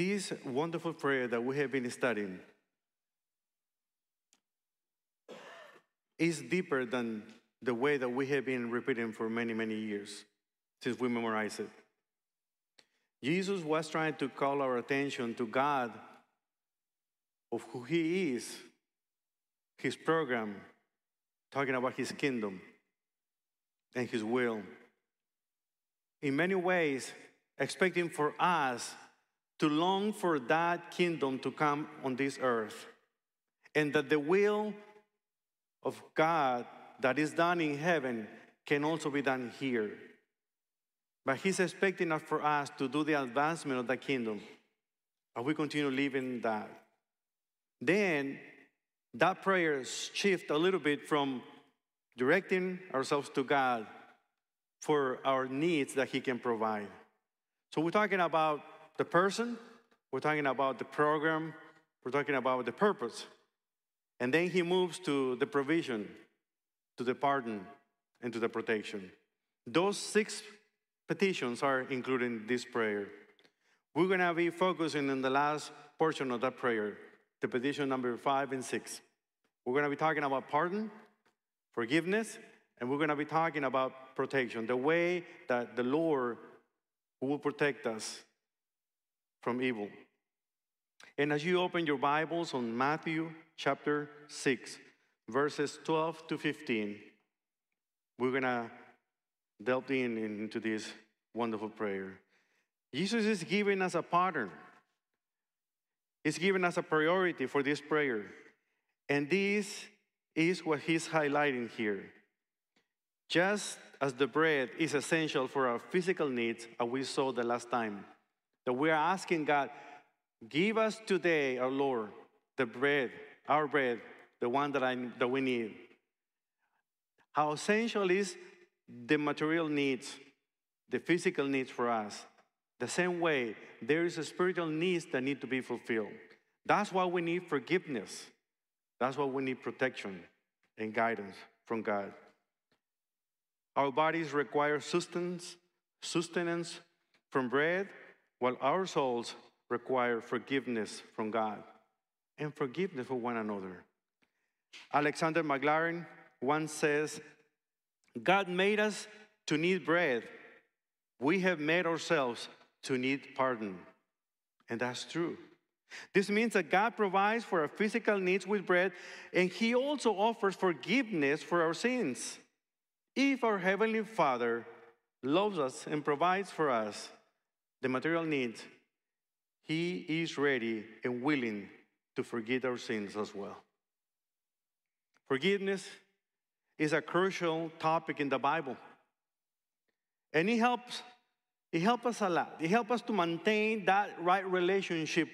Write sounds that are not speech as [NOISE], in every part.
This wonderful prayer that we have been studying is deeper than the way that we have been repeating for many, many years since we memorized it. Jesus was trying to call our attention to God of who He is, His program, talking about His kingdom and His will. In many ways, expecting for us to long for that kingdom to come on this earth, and that the will of God that is done in heaven can also be done here. But He's expecting us for us to do the advancement of the kingdom, and we continue living that. Then that prayer shift a little bit from directing ourselves to God for our needs that He can provide. So we're talking about the person, we're talking about the program, we're talking about the purpose. And then He moves to the provision, to the pardon, and to the protection. Those six petitions are included in this prayer. We're going to be focusing on the last portion of that prayer, the petition number five and six. We're going to be talking about pardon, forgiveness, and we're going to be talking about protection, the way that the Lord will protect us from evil. And as you open your Bibles on Matthew chapter 6, verses 12 to 15, we're going to delve in into this wonderful prayer. Jesus is giving us a pattern. He's giving us a priority for this prayer. And this is what he's highlighting here. Just as the bread is essential for our physical needs, as we saw the last time, that we are asking God, give us today, our Lord, the bread, our bread, the one that, I, that we need. How essential is the material needs, the physical needs for us. The same way, there is a spiritual needs that need to be fulfilled. That's why we need forgiveness. That's why we need protection and guidance from God. Our bodies require sustenance, sustenance from bread, while our souls require forgiveness from God and forgiveness for one another. Alexander Maclaren once says, God made us to need bread. We have made ourselves to need pardon. And that's true. This means that God provides for our physical needs with bread, and He also offers forgiveness for our sins. If our Heavenly Father loves us and provides for us the material needs, He is ready and willing to forgive our sins as well. Forgiveness is a crucial topic in the Bible. And it helps, it helps us a lot. It helps us to maintain that right relationship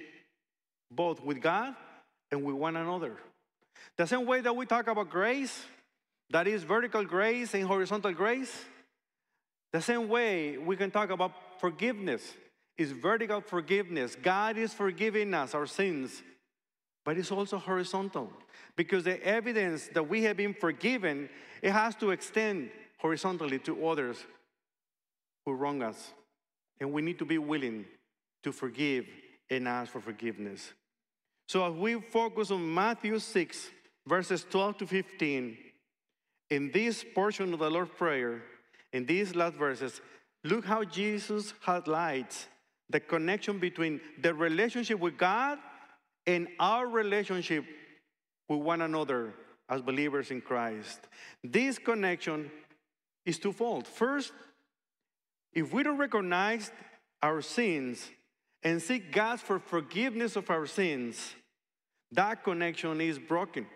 both with God and with one another. The same way that we talk about grace, that is vertical grace and horizontal grace, the same way we can talk about forgiveness is vertical forgiveness. God is forgiving us our sins, but it's also horizontal because the evidence that we have been forgiven, it has to extend horizontally to others who wrong us. And we need to be willing to forgive and ask for forgiveness. So as we focus on Matthew 6, verses 12 to 15, in this portion of the Lord's Prayer, in these last verses, look how Jesus highlights the connection between the relationship with God and our relationship with one another as believers in Christ. This connection is twofold. First, if we don't recognize our sins and seek God for forgiveness of our sins, that connection is broken.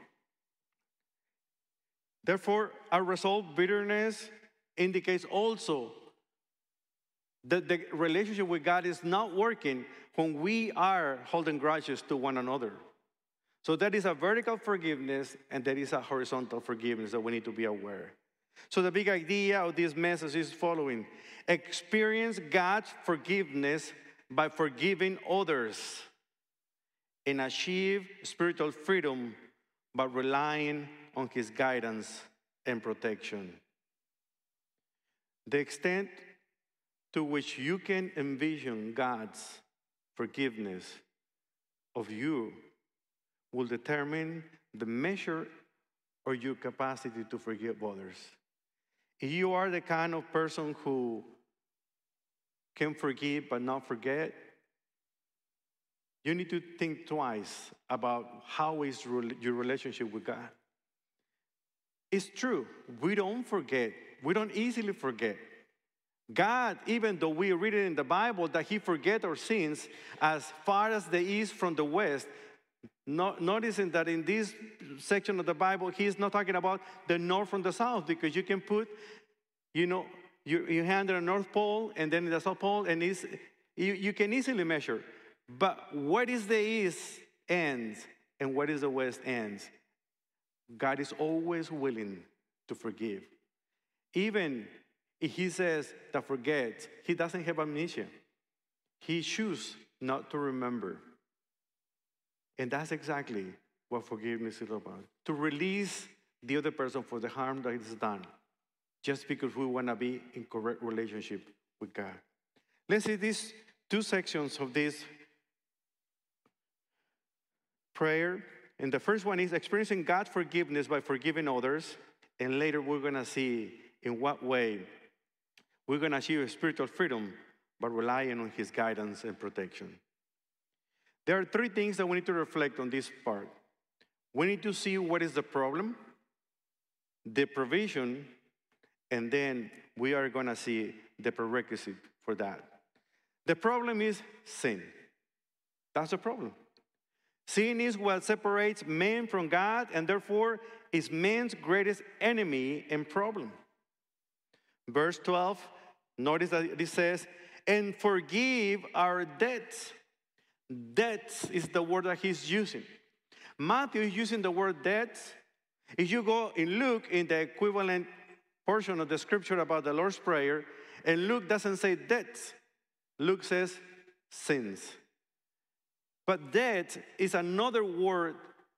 Therefore, our bitterness, indicates also that the relationship with God is not working when we are holding grudges to one another. So that is a vertical forgiveness and that is a horizontal forgiveness that we need to be aware. So the big idea of this message is following. Experience God's forgiveness by forgiving others and achieve spiritual freedom by relying on his guidance and protection. The extent to which you can envision God's forgiveness of you will determine the measure or your capacity to forgive others. If you are the kind of person who can forgive but not forget, you need to think twice about how is your relationship with God. It's true, we don't forget, we don't easily forget. God, even though we read it in the Bible that He forget our sins as far as the east from the west, noticing that in this section of the Bible, He's not talking about the north from the south because you can put, you know, your hand on the North Pole and then the South Pole, and it's, you, you can easily measure. But what is the east ends and what is the west ends? God is always willing to forgive. Even if he says that forget, he doesn't have amnesia. He chooses not to remember. And that's exactly what forgiveness is about to release the other person for the harm that is done, just because we want to be in correct relationship with God. Let's see these two sections of this prayer. And the first one is experiencing God's forgiveness by forgiving others. And later we're going to see in what way we're going to achieve spiritual freedom by relying on His guidance and protection. There are three things that we need to reflect on this part. We need to see what is the problem, the provision, and then we are going to see the prerequisite for that. The problem is sin. That's the problem. Sin is what separates man from God and therefore is man's greatest enemy and problem. Verse 12 Notice that it says, and forgive our debts. Debts is the word that he's using. Matthew is using the word debts. If you go and look in the equivalent portion of the scripture about the Lord's Prayer, and Luke doesn't say debts, Luke says sins. But debt is another word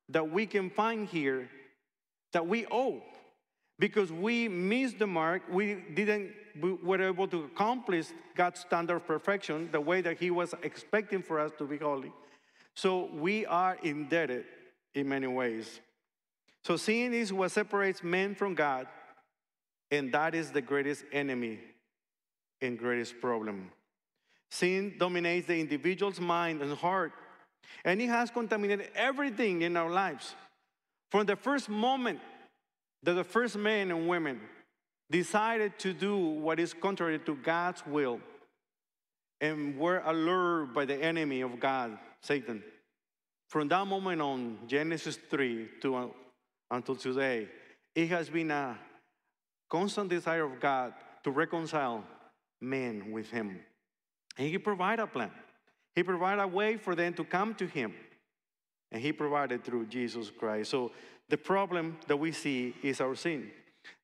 that we can find here that we owe because we missed the mark. We didn't we were able to accomplish God's standard of perfection the way that He was expecting for us to be holy. So we are indebted in many ways. So sin is what separates men from God, and that is the greatest enemy and greatest problem. Sin dominates the individual's mind and heart, and it has contaminated everything in our lives. From the first moment that the first men and women decided to do what is contrary to God's will and were allured by the enemy of God, Satan. From that moment on, Genesis 3 to uh, until today, it has been a constant desire of God to reconcile men with Him. And He provided a plan. He provided a way for them to come to Him. And He provided through Jesus Christ. So the problem that we see is our sin.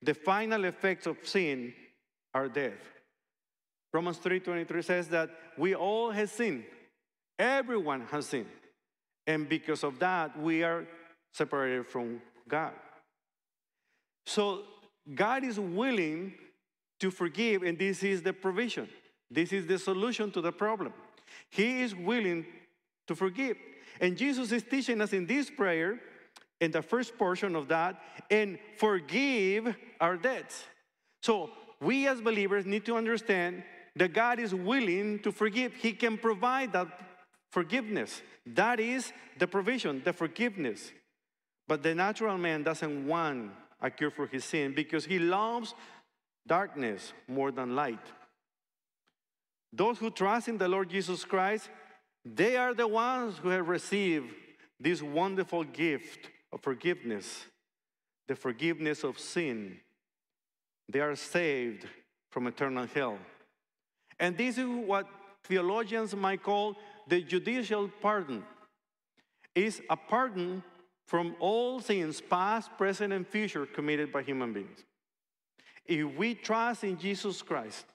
The final effects of sin are death. Romans 3:23 says that we all have sinned. Everyone has sinned. And because of that, we are separated from God. So God is willing to forgive, and this is the provision. This is the solution to the problem. He is willing to forgive. And Jesus is teaching us in this prayer in the first portion of that and forgive our debts. So we as believers need to understand that God is willing to forgive. He can provide that forgiveness. That is the provision, the forgiveness. But the natural man doesn't want a cure for his sin because he loves darkness more than light. Those who trust in the Lord Jesus Christ, they are the ones who have received this wonderful gift of forgiveness, the forgiveness of sin. They are saved from eternal hell. And this is what theologians might call the judicial pardon. Is a pardon from all sins, past, present, and future, committed by human beings. If we trust in Jesus Christ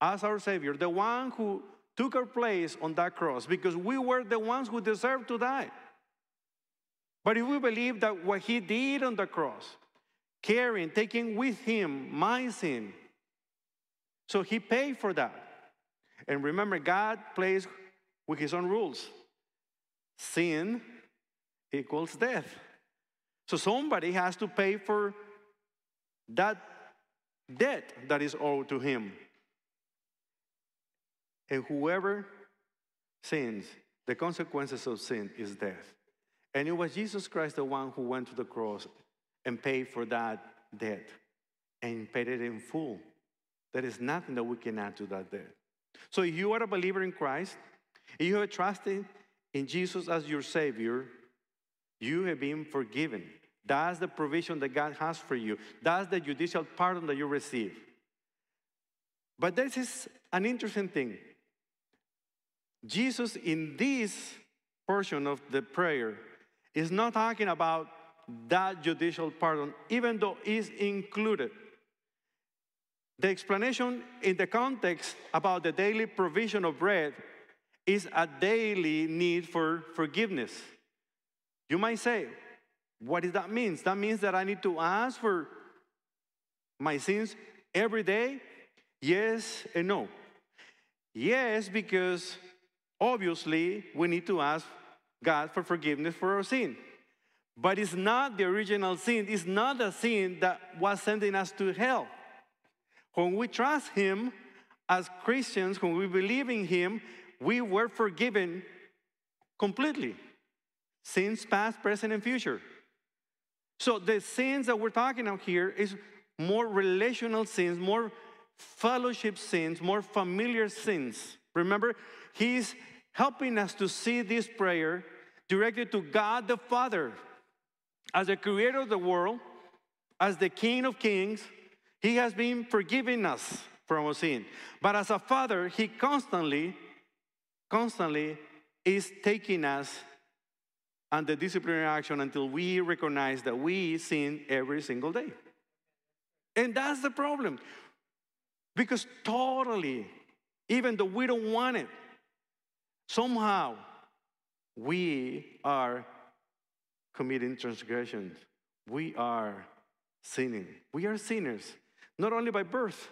as our Savior, the one who took our place on that cross, because we were the ones who deserved to die. But if we believe that what he did on the cross, carrying, taking with him my sin, so he paid for that. And remember, God plays with his own rules. Sin equals death. So somebody has to pay for that debt that is owed to him. And whoever sins, the consequences of sin is death. And it was Jesus Christ the one who went to the cross and paid for that debt and paid it in full. There is nothing that we can add to that debt. So if you are a believer in Christ, if you have trusted in Jesus as your Savior, you have been forgiven. That's the provision that God has for you. That's the judicial pardon that you receive. But this is an interesting thing. Jesus, in this portion of the prayer, is not talking about that judicial pardon, even though it's included. The explanation in the context about the daily provision of bread is a daily need for forgiveness. You might say, what does that mean? That means that I need to ask for my sins every day? Yes and no. Yes, because obviously we need to ask God for forgiveness for our sin. But it's not the original sin, it's not the sin that was sending us to hell. When we trust Him as Christians, when we believe in Him, we were forgiven completely. Sins past, present, and future. So the sins that we're talking about here is more relational sins, more fellowship sins, more familiar sins. Remember, He's helping us to see this prayer directed to God the Father as the creator of the world, as the King of kings, he has been forgiving us from our sin. But as a father, he constantly, constantly is taking us under disciplinary action until we recognize that we sin every single day. And that's the problem. Because totally, even though we don't want it, somehow we are committing transgressions. We are sinning. We are sinners not only by birth,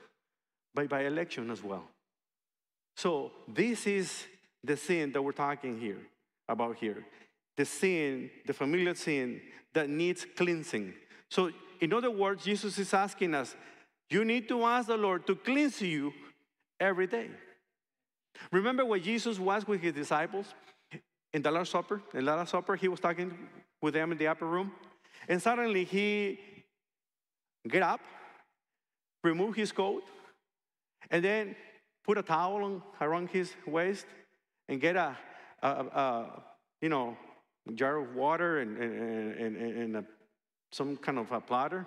but by election as well. So, this is the sin that we're talking here about here. The sin, the familiar sin that needs cleansing. So, in other words, Jesus is asking us, you need to ask the Lord to cleanse you every day. Remember when Jesus was with his disciples in the Last Supper? In the Last Supper, he was talking with them in the upper room, and suddenly he get up remove his coat, and then put a towel around his waist and get a, a, a you know, jar of water and, and, and, and a, some kind of a platter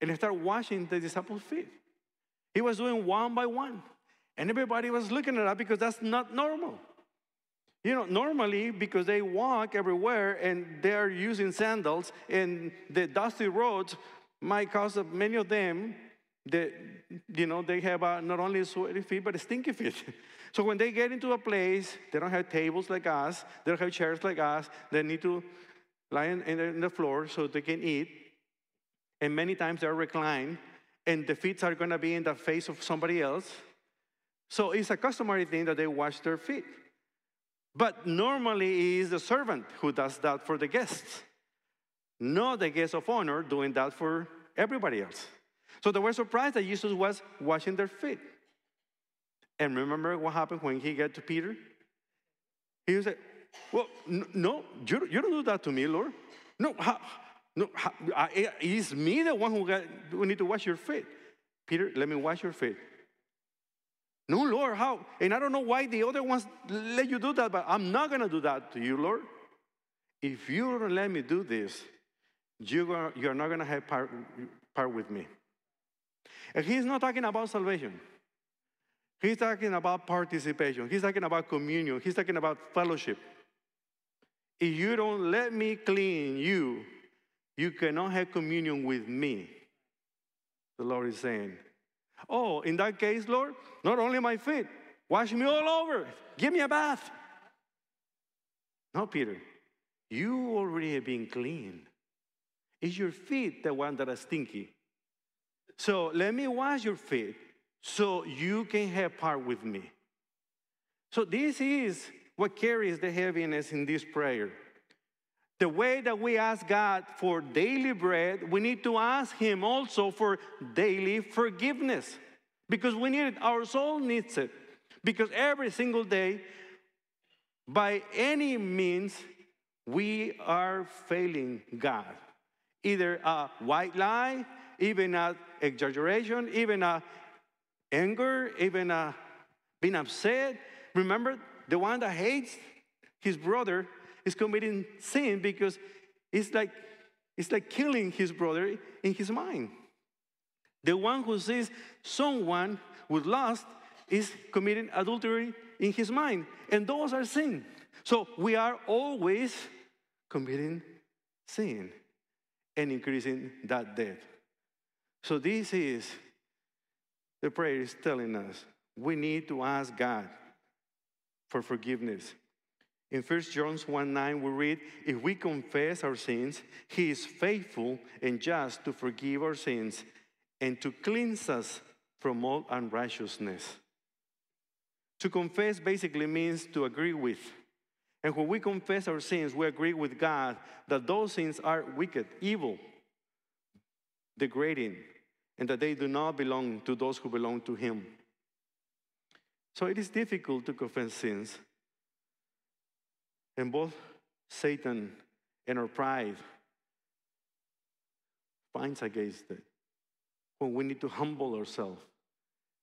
and start washing the disciples' feet. He was doing one by one. And everybody was looking at that because that's not normal. You know, normally because they walk everywhere and they're using sandals and the dusty roads might cause many of them they, you know, they have not only sweaty feet, but stinky feet. [LAUGHS] so when they get into a place, they don't have tables like us, they don't have chairs like us, they need to lie in, the floor so they can eat. And many times they're reclined, and the feet are going to be in the face of somebody else. So it's a customary thing that they wash their feet. But normally it is the servant who does that for the guests, not the guest of honor doing that for everybody else. So they were surprised that Jesus was washing their feet. And remember what happened when he got to Peter? He like, Well, no, you, you don't do that to me, Lord. No, how, no, how, I, it's me the one who, got, who need to wash your feet. Peter, let me wash your feet. No, Lord, how? And I don't know why the other ones let you do that, but I'm not going to do that to you, Lord. If you don't let me do this, you're, you're not going to have part, part with me. And he's not talking about salvation. He's talking about participation. He's talking about communion. He's talking about fellowship. If you don't let me clean you, you cannot have communion with me. The Lord is saying, Oh, in that case, Lord, not only my feet, wash me all over. Give me a bath. No, Peter, you already have been clean. It's your feet the one that are stinky. So let me wash your feet so you can have part with me. So this is what carries the heaviness in this prayer. The way that we ask God for daily bread, we need to ask Him also for daily forgiveness because we need it. Our soul needs it. Because every single day, by any means, we are failing God. Either a white lie, even a exaggeration, even a anger, even a being upset. Remember, the one that hates his brother is committing sin because it's like it's like killing his brother in his mind. The one who sees someone with lust is committing adultery in his mind, and those are sin. So we are always committing sin and increasing that debt. So this is the prayer is telling us we need to ask God for forgiveness. In 1 John 1 9, we read, If we confess our sins, he is faithful and just to forgive our sins and to cleanse us from all unrighteousness. To confess basically means to agree with. And when we confess our sins, we agree with God that those sins are wicked, evil, degrading, and that they do not belong to those who belong to Him. So it is difficult to confess sins. And both Satan and our pride finds against it. When we need to humble ourselves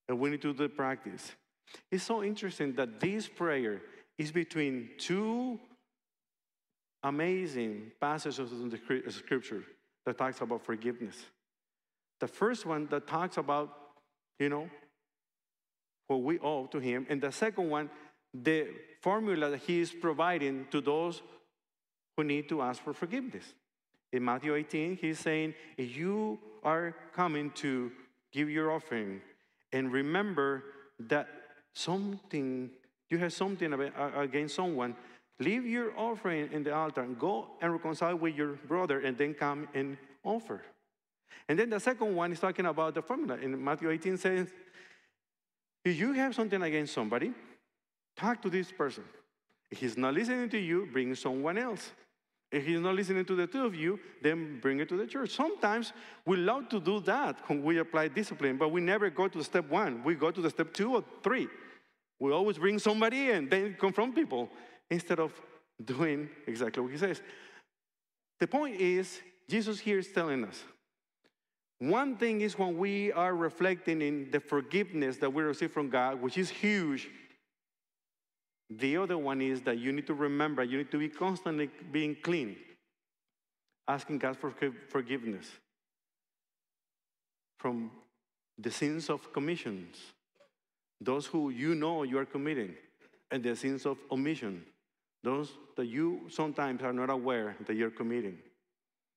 and we need to do the practice. It's so interesting that this prayer is between two amazing passages in the scripture that talks about forgiveness. The first one that talks about, you know, what we owe to him, and the second one, the formula that he is providing to those who need to ask for forgiveness. In Matthew 18, he's saying, if you are coming to give your offering, and remember that something, you have something against someone, leave your offering in the altar and go and reconcile with your brother and then come and offer. And then the second one is talking about the formula. In Matthew 18 says, if you have something against somebody, talk to this person. If he's not listening to you, bring someone else. If he's not listening to the two of you, then bring it to the church. Sometimes we love to do that when we apply discipline, but we never go to step one. We go to the step two or three. We always bring somebody in, then confront people instead of doing exactly what he says. The point is, Jesus here is telling us one thing is when we are reflecting in the forgiveness that we receive from God, which is huge the other one is that you need to remember, you need to be constantly being clean, asking God for forgiveness from the sins of commissions, those who you know you are committing, and the sins of omission, those that you sometimes are not aware that you're committing.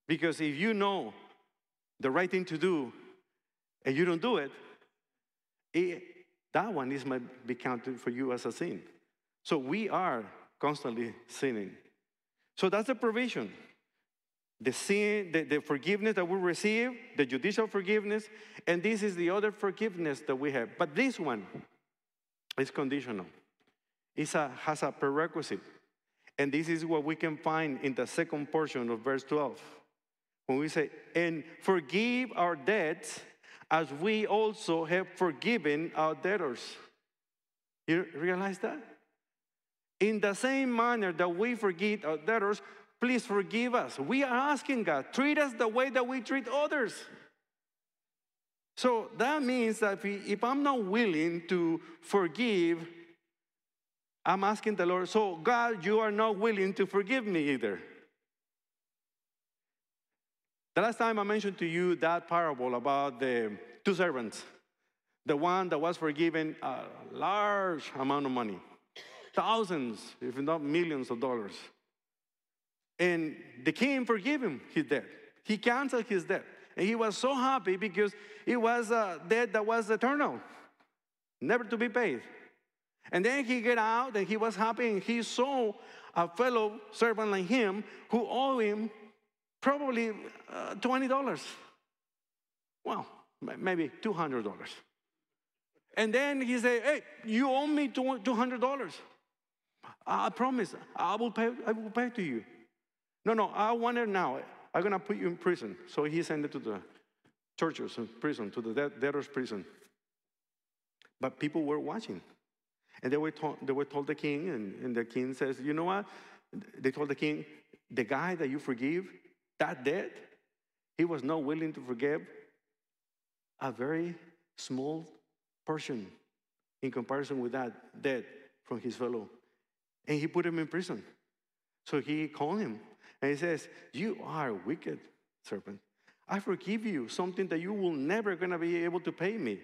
Because if you know the right thing to do and you don't do it, it that one is might be counted for you as a sin. So we are constantly sinning. So that's the provision. The sin, the, the forgiveness that we receive, the judicial forgiveness, and this is the other forgiveness that we have. But this one is conditional. It has a prerequisite. And this is what we can find in the second portion of verse 12. When we say, and forgive our debts as we also have forgiven our debtors. You realize that? In the same manner that we forgive our debtors, please forgive us. We are asking God, treat us the way that we treat others. So that means that if I'm not willing to forgive, I'm asking the Lord, so God, you are not willing to forgive me either. The last time I mentioned to you that parable about the two servants, the one that was forgiven a large amount of money thousands, if not millions of dollars. And the king forgave him his debt. He canceled his debt. And he was so happy because it was a debt that was eternal, never to be paid. And then he get out and he was happy and he saw a fellow servant like him who owed him probably uh, $20. Well, maybe $200. And then he said, hey, you owe me $200. I promise, I will pay, I will pay to you. No, no, I want it now. I'm gonna put you in prison. So he sent it to the churches prison, to the debtors' prison. But people were watching. And they were told, they were told the king, and, and the king says, You know what? They told the king, The guy that you forgive, that debt, he was not willing to forgive a very small portion in comparison with that debt from his fellow. And he put him in prison. So he called him and he says, You are a wicked serpent. I forgive you something that you will never gonna be able to pay me.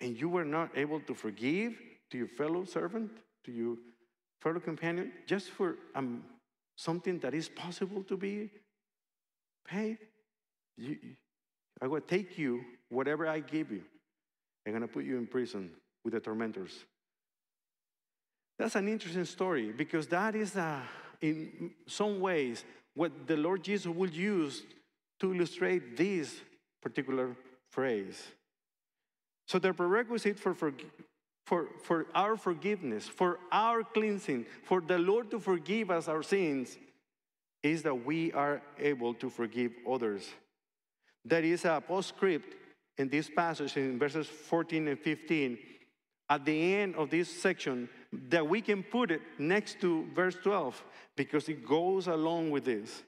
And you were not able to forgive to your fellow servant, to your fellow companion, just for um, something that is possible to be paid. You, I will take you, whatever I give you, I'm gonna put you in prison with the tormentors. That's an interesting story because that is, in some ways, what the Lord Jesus will use to illustrate this particular phrase. So, the prerequisite for, for, for, for our forgiveness, for our cleansing, for the Lord to forgive us our sins, is that we are able to forgive others. There is a postscript in this passage in verses 14 and 15 at the end of this section that we can put it next to verse 12 because it goes along with this.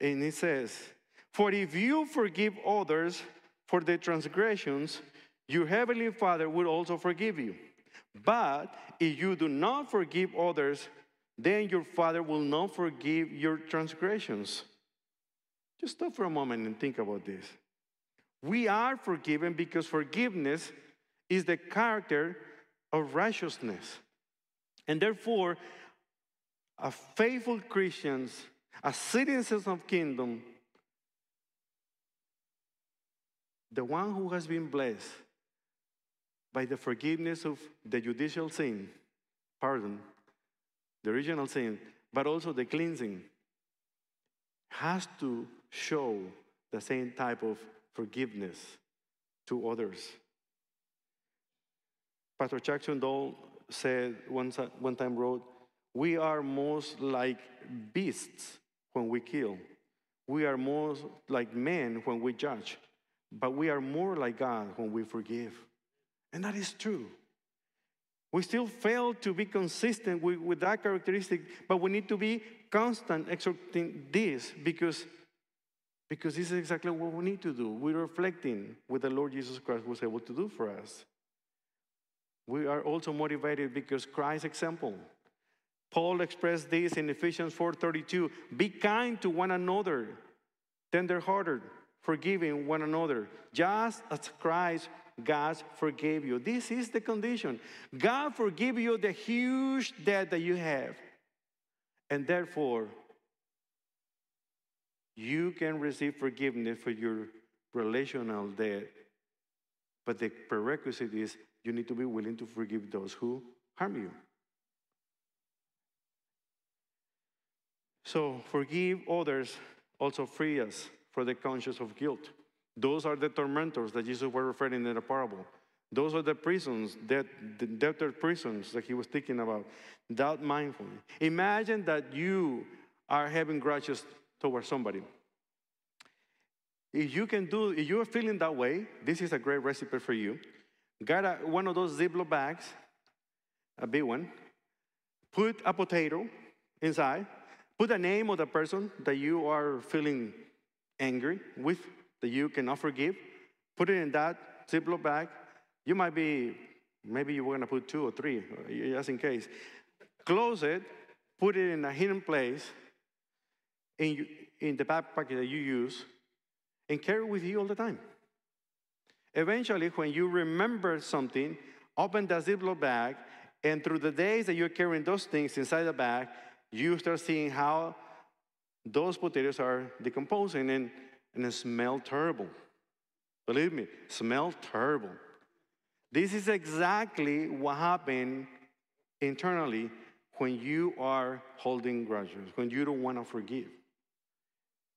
And it says, For if you forgive others for their transgressions, your heavenly Father will also forgive you. But if you do not forgive others, then your Father will not forgive your transgressions. Just stop for a moment and think about this. We are forgiven because forgiveness is the character of righteousness. And therefore, a faithful Christians, as citizens of kingdom, the one who has been blessed by the forgiveness of the judicial sin, pardon, the original sin, but also the cleansing, has to show the same type of forgiveness to others. Pastor Chuck Swindoll said one, one time wrote, we are most like beasts when we kill. We are most like men when we judge. But we are more like God when we forgive. And that is true. We still fail to be consistent with, with that characteristic, but we need to be constant exerting this because, because this is exactly what we need to do. We're reflecting what the Lord Jesus Christ was able to do for us. We are also motivated because Christ's example. Paul expressed this in Ephesians 4:32. Be kind to one another, tenderhearted, forgiving one another, just as Christ God forgave you. This is the condition. God forgive you the huge debt that you have. And therefore, you can receive forgiveness for your relational debt. But the prerequisite is you need to be willing to forgive those who harm you. So, forgive others, also free us for the conscience of guilt. Those are the tormentors that Jesus was referring in the parable. Those are the prisons, that, the debtor prisons that he was thinking about. Doubt mindfully. Imagine that you are having grudges towards somebody. If you can do, if you are feeling that way, this is a great recipe for you. Got a, one of those Ziploc bags, a big one. Put a potato inside. Put the name of the person that you are feeling angry with, that you cannot forgive. Put it in that Ziploc bag. You might be, maybe you were to put two or three, just in case. Close it, put it in a hidden place in, in the backpack that you use, and carry it with you all the time. Eventually, when you remember something, open the Ziploc bag, and through the days that you're carrying those things inside the bag, you start seeing how those potatoes are decomposing and, and they smell terrible. Believe me, smell terrible. This is exactly what happened internally when you are holding grudges, when you don't want to forgive.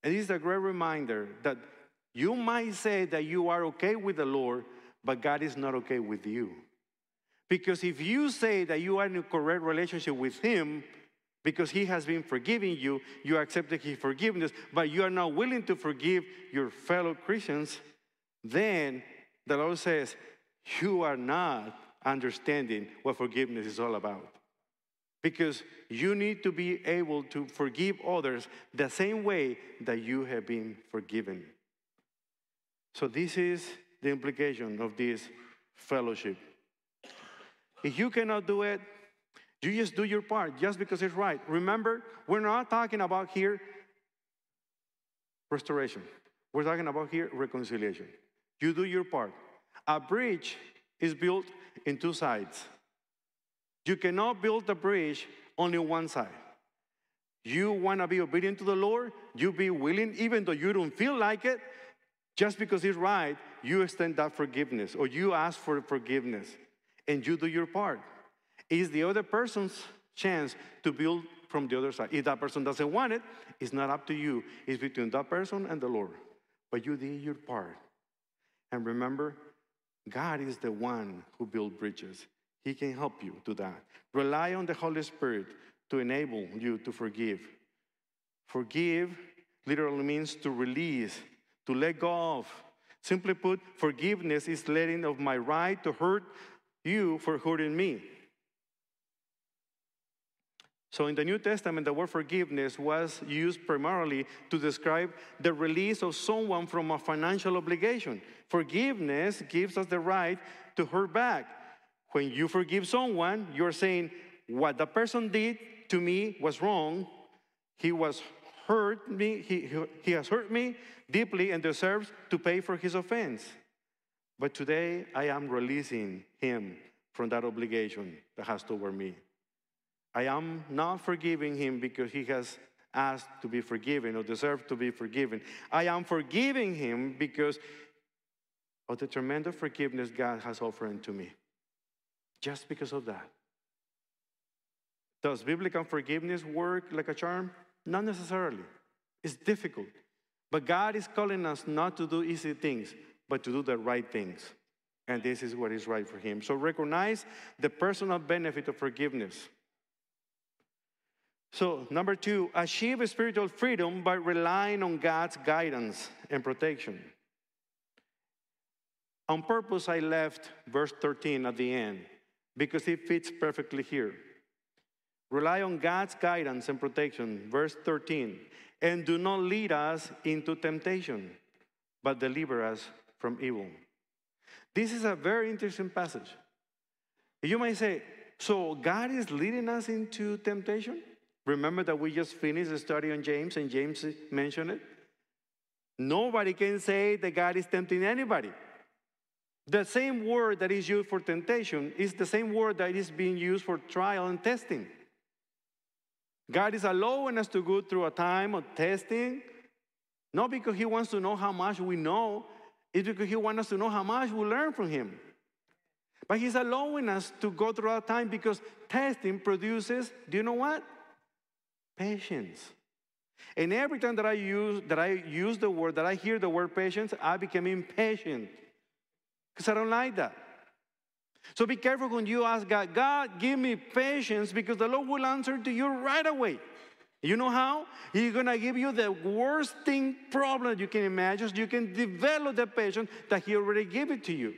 And this is a great reminder that you might say that you are okay with the Lord, but God is not okay with you. Because if you say that you are in a correct relationship with Him, because He has been forgiving you, you accepted His forgiveness, but you are not willing to forgive your fellow Christians, then the Lord says, You are not understanding what forgiveness is all about. Because you need to be able to forgive others the same way that you have been forgiven. So, this is the implication of this fellowship. If you cannot do it, you just do your part just because it's right. Remember, we're not talking about here restoration, we're talking about here reconciliation. You do your part. A bridge is built in two sides. You cannot build a bridge only on one side. You want to be obedient to the Lord, you be willing, even though you don't feel like it, just because it's right, you extend that forgiveness or you ask for forgiveness and you do your part. It's the other person's chance to build from the other side. If that person doesn't want it, it's not up to you. It's between that person and the Lord. But you did your part. And remember, God is the one who builds bridges. He can help you do that. Rely on the Holy Spirit to enable you to forgive. Forgive literally means to release, to let go of. Simply put, forgiveness is letting of my right to hurt you for hurting me. So, in the New Testament, the word forgiveness was used primarily to describe the release of someone from a financial obligation. Forgiveness gives us the right to hurt back. When you forgive someone, you're saying, What the person did to me was wrong. He was hurt me, he, he has hurt me deeply and deserves to pay for his offense. But today I am releasing him from that obligation that has toward me. I am not forgiving him because he has asked to be forgiven or deserved to be forgiven. I am forgiving him because of the tremendous forgiveness God has offered to me. Just because of that. Does biblical forgiveness work like a charm? Not necessarily. It's difficult. But God is calling us not to do easy things, but to do the right things. And this is what is right for Him. So recognize the personal benefit of forgiveness. So, number two, achieve spiritual freedom by relying on God's guidance and protection. On purpose, I left verse 13 at the end because it fits perfectly here. Rely on God's guidance and protection, verse 13, and do not lead us into temptation, but deliver us from evil. This is a very interesting passage. You might say, so God is leading us into temptation? Remember that we just finished a study on James and James mentioned it? Nobody can say that God is tempting anybody. The same word that is used for temptation is the same word that is being used for trial and testing. God is allowing us to go through a time of testing, not because He wants to know how much we know, it's because He wants us to know how much we learn from Him. But He's allowing us to go through a time because testing produces, do you know what? Patience. And every time that I use that I use the word, that I hear the word patience, I become impatient. Because I don't like that. So be careful when you ask God, God, give me patience, because the Lord will answer to you right away. You know how? He's gonna give you the worst thing problem you can imagine. So you can develop the patience that He already gave it to you.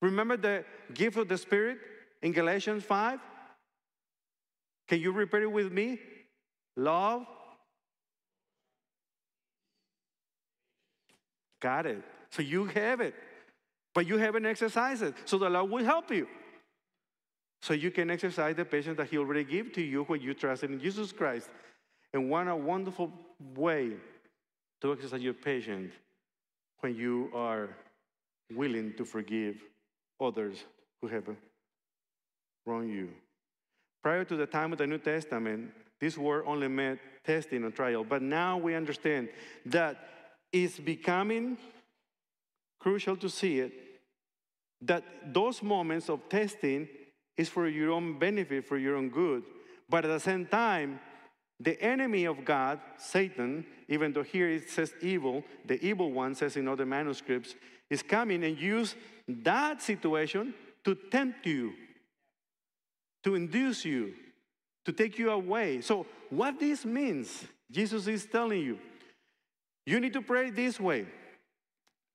Remember the gift of the Spirit in Galatians 5? Can you repeat it with me? Love. Got it. So you have it but you haven't exercised it. So the Lord will help you. So you can exercise the patience that He already gave to you when you trusted in Jesus Christ. And one a wonderful way to exercise your patience when you are willing to forgive others who have wronged you. Prior to the time of the New Testament, this word only meant testing and trial. But now we understand that it's becoming crucial to see it that those moments of testing is for your own benefit, for your own good. But at the same time, the enemy of God, Satan, even though here it says evil, the evil one says in other manuscripts, is coming and use that situation to tempt you, to induce you, to take you away. So, what this means, Jesus is telling you, you need to pray this way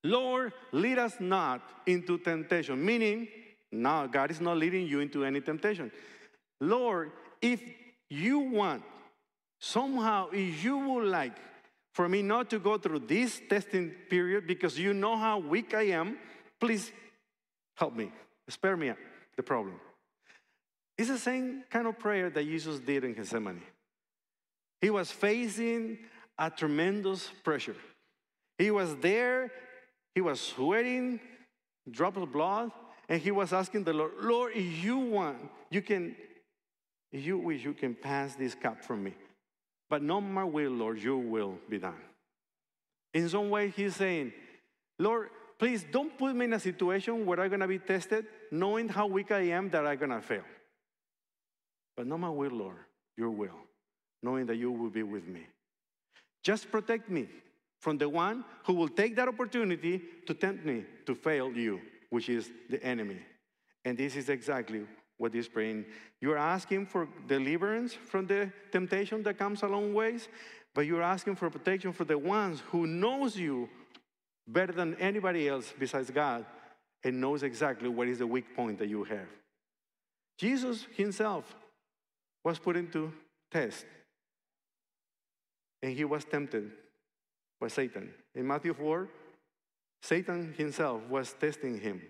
Lord, lead us not into temptation, meaning, no, God is not leading you into any temptation. Lord, if you want, somehow, if you would like for me not to go through this testing period because you know how weak I am, please help me. Spare me the problem. It's the same kind of prayer that Jesus did in Gethsemane. He was facing a tremendous pressure. He was there, he was sweating, drops of blood, and he was asking the Lord, Lord, if you want, you can, if you wish, you can pass this cup from me. But not my will, Lord, your will be done. In some way, he's saying, Lord, please don't put me in a situation where I'm going to be tested, knowing how weak I am that I'm going to fail. But not my will, Lord, your will, knowing that you will be with me. Just protect me from the one who will take that opportunity to tempt me to fail you, which is the enemy. And this is exactly what is praying. You're asking for deliverance from the temptation that comes along ways, but you're asking for protection for the ones who knows you better than anybody else besides God and knows exactly what is the weak point that you have. Jesus himself was put into test and he was tempted by Satan. In Matthew 4, Satan himself was testing him.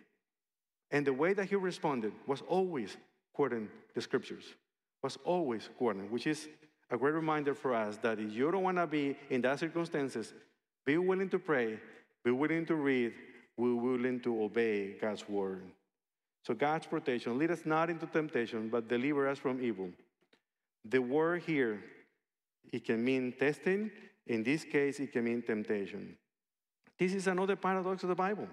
And the way that he responded was always quoting the scriptures, was always quoting, which is a great reminder for us that if you don't want to be in that circumstances, be willing to pray, be willing to read, be willing to obey God's word. So God's protection, lead us not into temptation, but deliver us from evil. The word here, it can mean testing. In this case, it can mean temptation. This is another paradox of the Bible.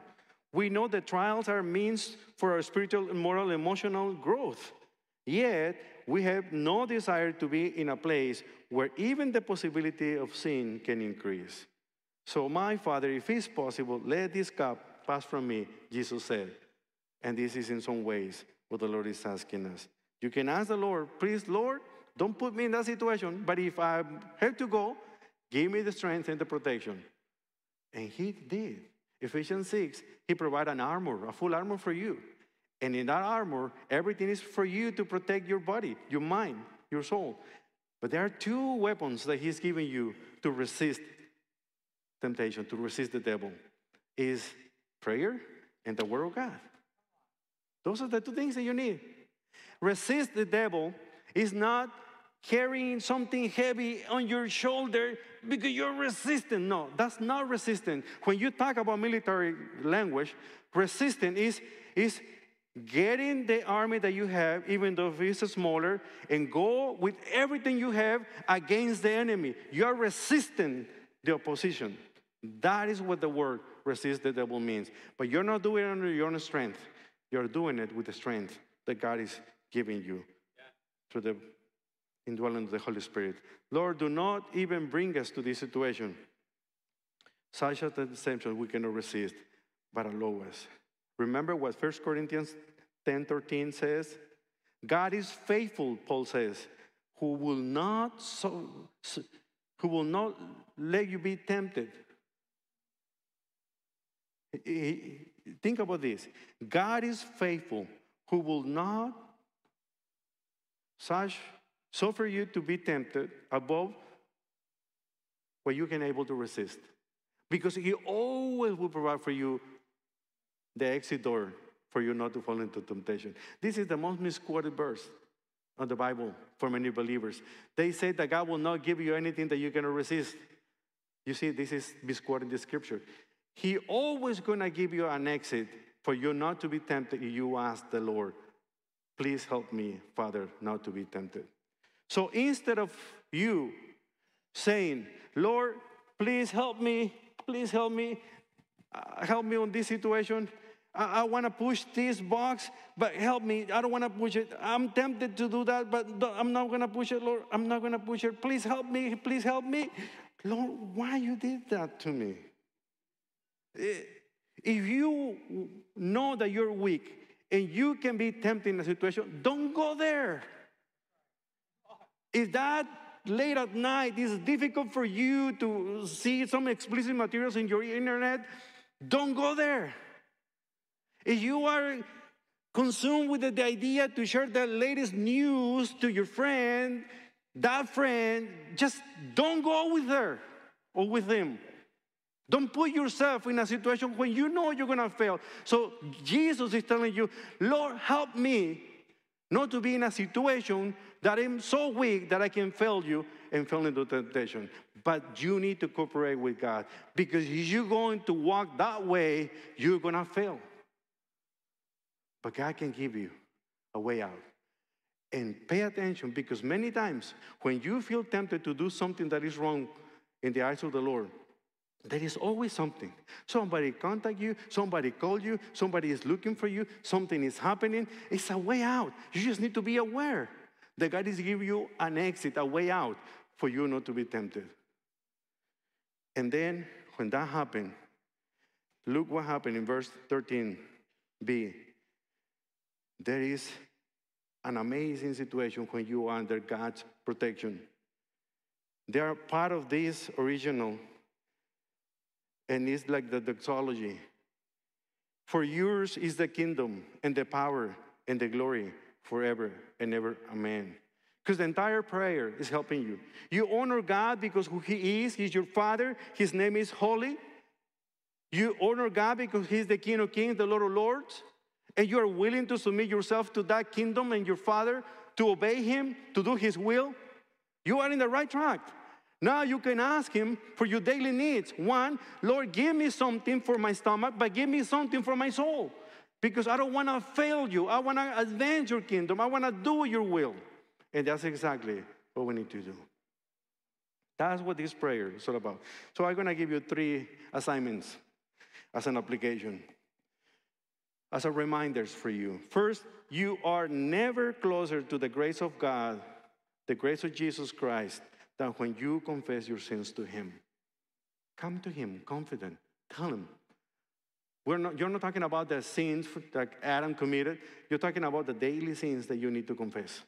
We know that trials are means for our spiritual, moral, emotional growth. Yet, we have no desire to be in a place where even the possibility of sin can increase. So, my Father, if it's possible, let this cup pass from me, Jesus said. And this is in some ways what the Lord is asking us. You can ask the Lord, please, Lord, don't put me in that situation, but if I have to go, give me the strength and the protection. And He did. Ephesians 6, He provided an armor, a full armor for you. And in that armor, everything is for you to protect your body, your mind, your soul. But there are two weapons that He's giving you to resist temptation, to resist the devil. Is prayer and the word of God. Those are the two things that you need. Resist the devil is not carrying something heavy on your shoulder because you're resistant. No, that's not resistant. When you talk about military language, resistant is, is getting the army that you have, even though it's smaller, and go with everything you have against the enemy. You are resisting the opposition. That is what the word resist the devil means. But you're not doing it under your own strength. You're doing it with the strength that God is giving you through the indwelling of the Holy Spirit. Lord, do not even bring us to this situation. Such a temptation we cannot resist, but allow us. Remember what 1 Corinthians 10 13 says? God is faithful, Paul says, who will not so, who will not let you be tempted. Think about this. God is faithful, who will not such suffer you to be tempted above what you can able to resist. Because he always will provide for you the exit door for you not to fall into temptation. This is the most misquoted verse of the Bible for many believers. They say that God will not give you anything that you cannot resist. You see, this is misquoting the scripture. He always gonna give you an exit for you not to be tempted if you ask the Lord, please help me, Father, not to be tempted. So instead of you saying, Lord, please help me, please help me, uh, help me on this situation. I, I want to push this box, but help me. I don't want to push it. I'm tempted to do that, but I'm not going to push it, Lord. I'm not going to push it. Please help me. Please help me. Lord, why you did that to me? If you know that you're weak and you can be tempted in a situation, don't go there. If that late at night is difficult for you to see some explicit materials in your internet, don't go there. If you are consumed with the idea to share the latest news to your friend, that friend, just don't go with her or with him. Don't put yourself in a situation when you know you're to fail. So Jesus is telling you, Lord, help me not to be in a situation that I'm so weak that I can fail you and fall into temptation. But you need to cooperate with God because if you're going to walk that way, you're going to fail. But God can give you a way out. And pay attention because many times when you feel tempted to do something that is wrong in the eyes of the Lord, there is always something. Somebody contact you, somebody call you, somebody is looking for you, something is happening. It's a way out. You just need to be aware that God is giving you an exit, a way out for you not to be tempted. And then when that happened, look what happened in verse 13b. There is an amazing situation when you are under God's protection. They are part of this original, and it's like the doxology. For yours is the kingdom and the power and the glory forever and ever. Amen. Because the entire prayer is helping you. You honor God because who He is, He's your Father, His name is holy. You honor God because He's the King of Kings, the Lord of Lords and you are willing to submit yourself to that kingdom and your Father, to obey Him, to do His will, you are in the right track. Now you can ask Him for your daily needs. One, Lord, give me something for my stomach, but give me something for my soul. Because I don't want to fail you. I want to advance your kingdom. I want to do your will. And that's exactly what we need to do. That's what this prayer is all about. So I'm going to give you three assignments as an application as a reminders for you. First, you are never closer to the grace of God, the grace of Jesus Christ, than when you confess your sins to Him. Come to Him confident. Tell Him. We're not, you're not talking about the sins that Adam committed. You're talking about the daily sins that you need to confess.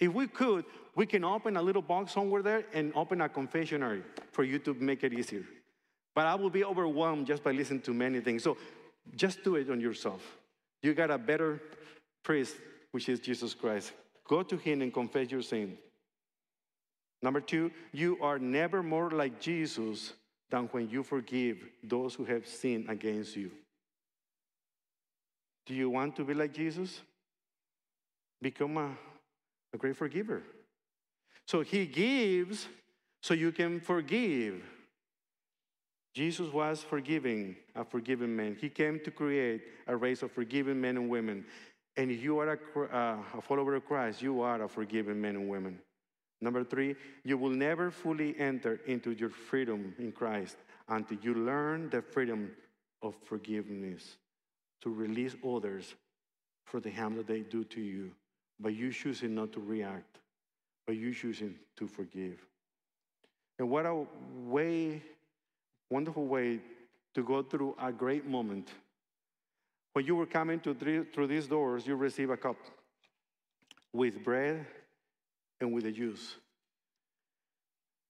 If we could, we can open a little box somewhere there and open a confessionary for you to make it easier. But I will be overwhelmed just by listening to many things. So just do it on yourself. You got a better priest, which is Jesus Christ. Go to him and confess your sin. Number two, you are never more like Jesus than when you forgive those who have sinned against you. Do you want to be like Jesus? Become a, a great forgiver. So he gives so you can forgive. Jesus was forgiving, a forgiving man. He came to create a race of forgiving men and women. And if you are a, uh, a follower of Christ, you are a forgiving man and women. Number three, you will never fully enter into your freedom in Christ until you learn the freedom of forgiveness to release others for the harm that they do to you, by you choosing not to react, by you choosing to forgive. And what a way wonderful way to go through a great moment. When you were coming to through these doors, you receive a cup with bread and with the Jews.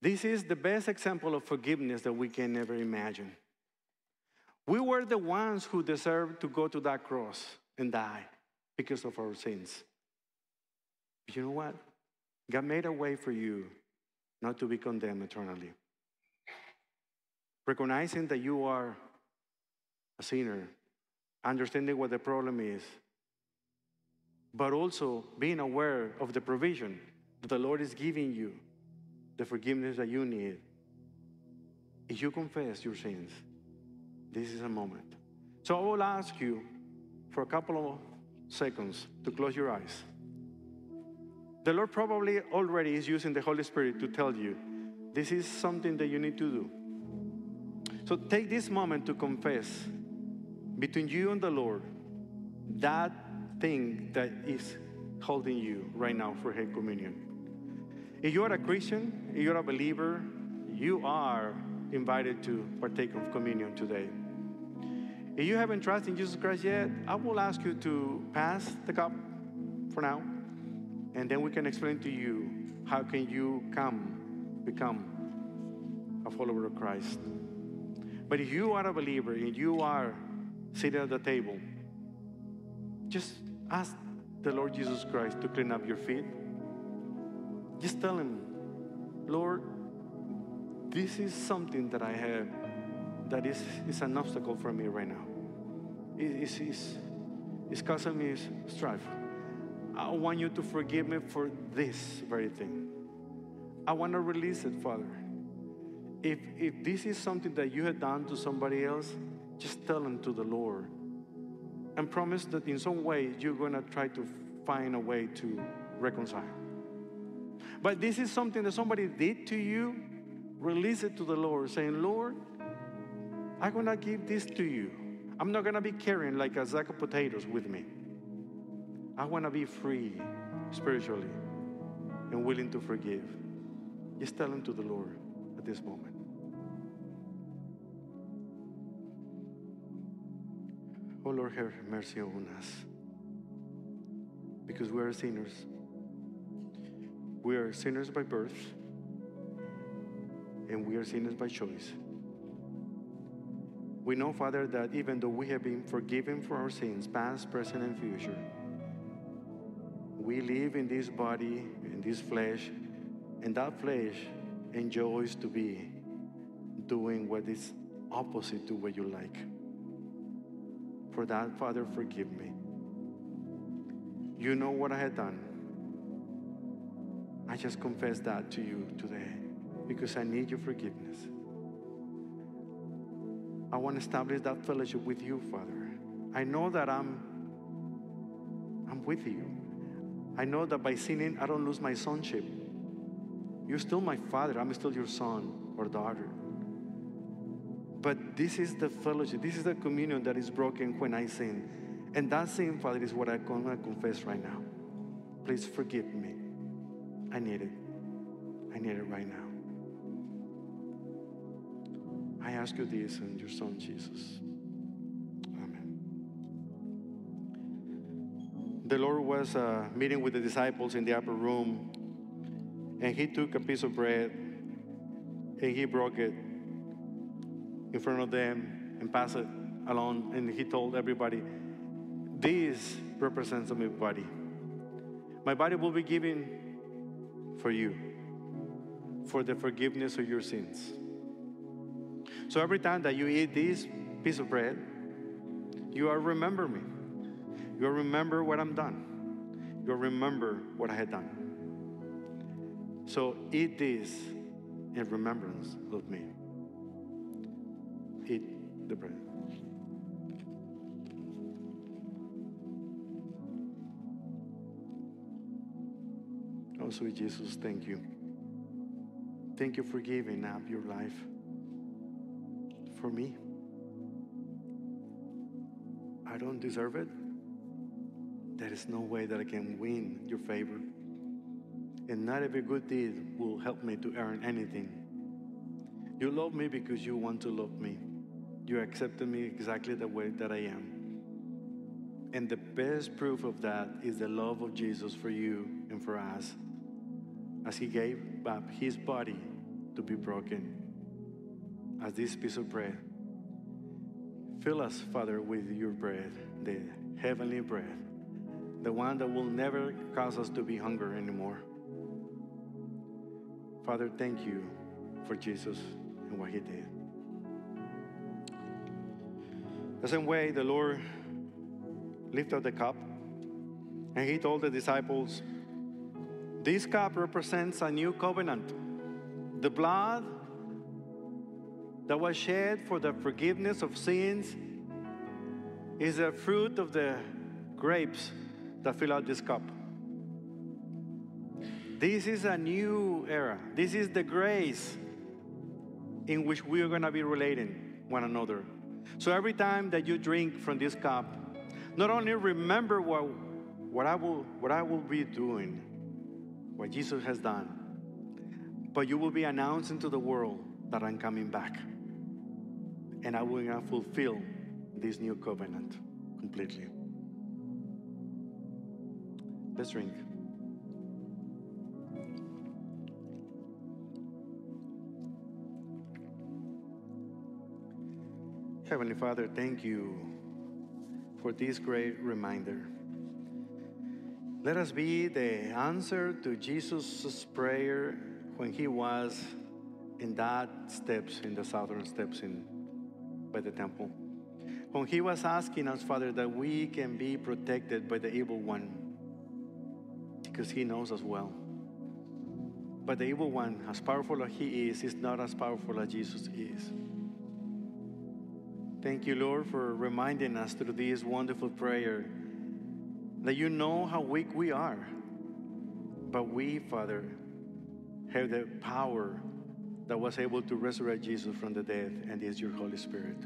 This is the best example of forgiveness that we can ever imagine. We were the ones who deserved to go to that cross and die because of our sins. But you know what? God made a way for you not to be condemned eternally recognizing that you are a sinner, understanding what the problem is, but also being aware of the provision the Lord is giving you, the forgiveness that you need. If you confess your sins, this is a moment. So I will ask you for a couple of seconds to close your eyes. The Lord probably already is using the Holy Spirit to tell you this is something that you need to do. So take this moment to confess between you and the Lord that thing that is holding you right now for head communion. If you are a Christian, if you're a believer, you are invited to partake of communion today. If you haven't trusted in Jesus Christ yet, I will ask you to pass the cup for now, and then we can explain to you how can you come become a follower of Christ. But if you are a believer and you are sitting at the table, just ask the Lord Jesus Christ to clean up your feet. Just tell him, Lord, this is something that I have that is, is an obstacle for me right now. It- It's, it's, it's causing me strife. I want you to forgive me for this very thing. I want to release it, Father. If, if this is something that you had done to somebody else, just tell them to the Lord. And promise that in some way you're going to try to find a way to reconcile. But this is something that somebody did to you, release it to the Lord, saying, Lord, I'm going to give this to you. I'm not going to be carrying like a sack of potatoes with me. I want to be free spiritually and willing to forgive. Just tell him to the Lord at this moment. Oh Lord, have mercy on us. Because we are sinners. We are sinners by birth, and we are sinners by choice. We know, Father, that even though we have been forgiven for our sins, past, present, and future, we live in this body, in this flesh, and that flesh enjoys to be doing what is opposite to what you like. For that, Father, forgive me. You know what I had done. I just confess that to you today because I need your forgiveness. I want to establish that fellowship with you, Father. I know that I'm I'm with you. I know that by sinning I don't lose my sonship. You're still my father. I'm still your son or daughter. But this is the fellowship. This is the communion that is broken when I sin. And that sin, Father, is what I'm going to confess right now. Please forgive me. I need it. I need it right now. I ask you this in your son Jesus. Amen. The Lord was uh, meeting with the disciples in the upper room, and he took a piece of bread and he broke it in front of them and passed it along, and he told everybody, This represents my body. My body will be given for you for the forgiveness of your sins. So every time that you eat this piece of bread, you are remember me. You will remember what I'm done. You will remember what I had done. So eat this in remembrance of me. Eat the bread. Oh, sweet Jesus, thank you. Thank you for giving up your life for me. I don't deserve it. There is no way that I can win your favor. And not every good deed will help me to earn anything. You love me because you want to love me. You accepted me exactly the way that I am. And the best proof of that is the love of Jesus for you and for us as he gave up his body to be broken as this piece of bread. Fill us, Father, with your bread, the heavenly bread, the one that will never cause us to be hunger anymore. Father, thank you for Jesus and what he did. The same way the Lord lifted the cup and he told the disciples, This cup represents a new covenant. The blood that was shed for the forgiveness of sins is the fruit of the grapes that fill out this cup. This is a new era. This is the grace in which we are going to be relating one another. So every time that you drink from this cup, not only remember what, what, I, will, what I will be doing, what Jesus has done, but you will be announcing to the world that I'm coming back. And I will fulfill this new covenant completely. Let's drink. Heavenly Father, thank you for this great reminder. Let us be the answer to Jesus' prayer when he was in that steps, in the southern steps in by the temple. When he was asking us, Father, that we can be protected by the evil one, because he knows us well. But the evil one, as powerful as he is, is not as powerful as Jesus is. Thank you, Lord, for reminding us through this wonderful prayer that you know how weak we are. But we, Father, have the power that was able to resurrect Jesus from the dead, and is your Holy Spirit.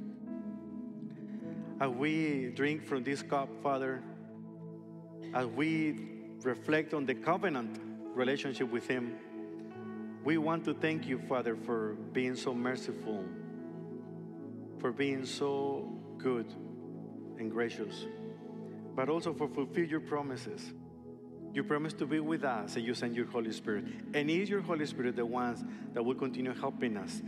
As we drink from this cup, Father, as we reflect on the covenant relationship with Him, we want to thank you, Father, for being so merciful, for being so good and gracious, but also for fulfill your promises. You promise to be with us and you send your Holy Spirit. And is your Holy Spirit the ones that will continue helping us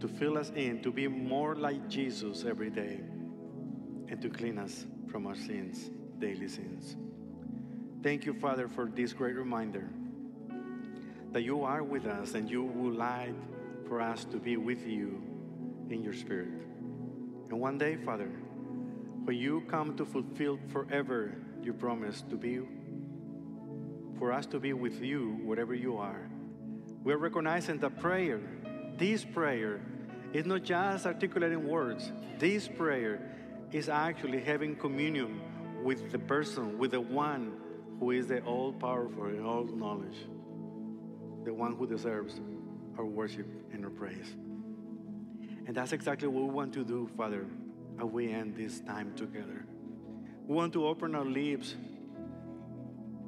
to fill us in, to be more like Jesus every day, and to clean us from our sins, daily sins. Thank you, Father, for this great reminder that you are with us and you would like for us to be with you in your spirit. And one day, Father, when you come to fulfill forever your promise to be for us to be with you wherever you are, we're recognizing that prayer, this prayer, is not just articulating words. This prayer is actually having communion with the person, with the one who is the all powerful and all knowledge, the one who deserves our worship and our praise. And that's exactly what we want to do, Father, as we end this time together. We want to open our lips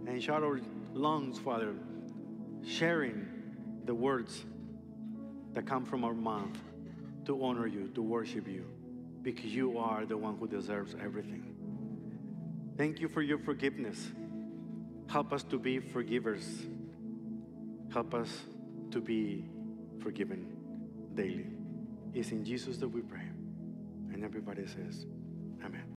and shout our lungs, Father, sharing the words that come from our mouth to honor you, to worship you, because you are the one who deserves everything. Thank you for your forgiveness. Help us to be forgivers. Help us to be forgiven daily. It's in Jesus that we pray. And everybody says, Amen.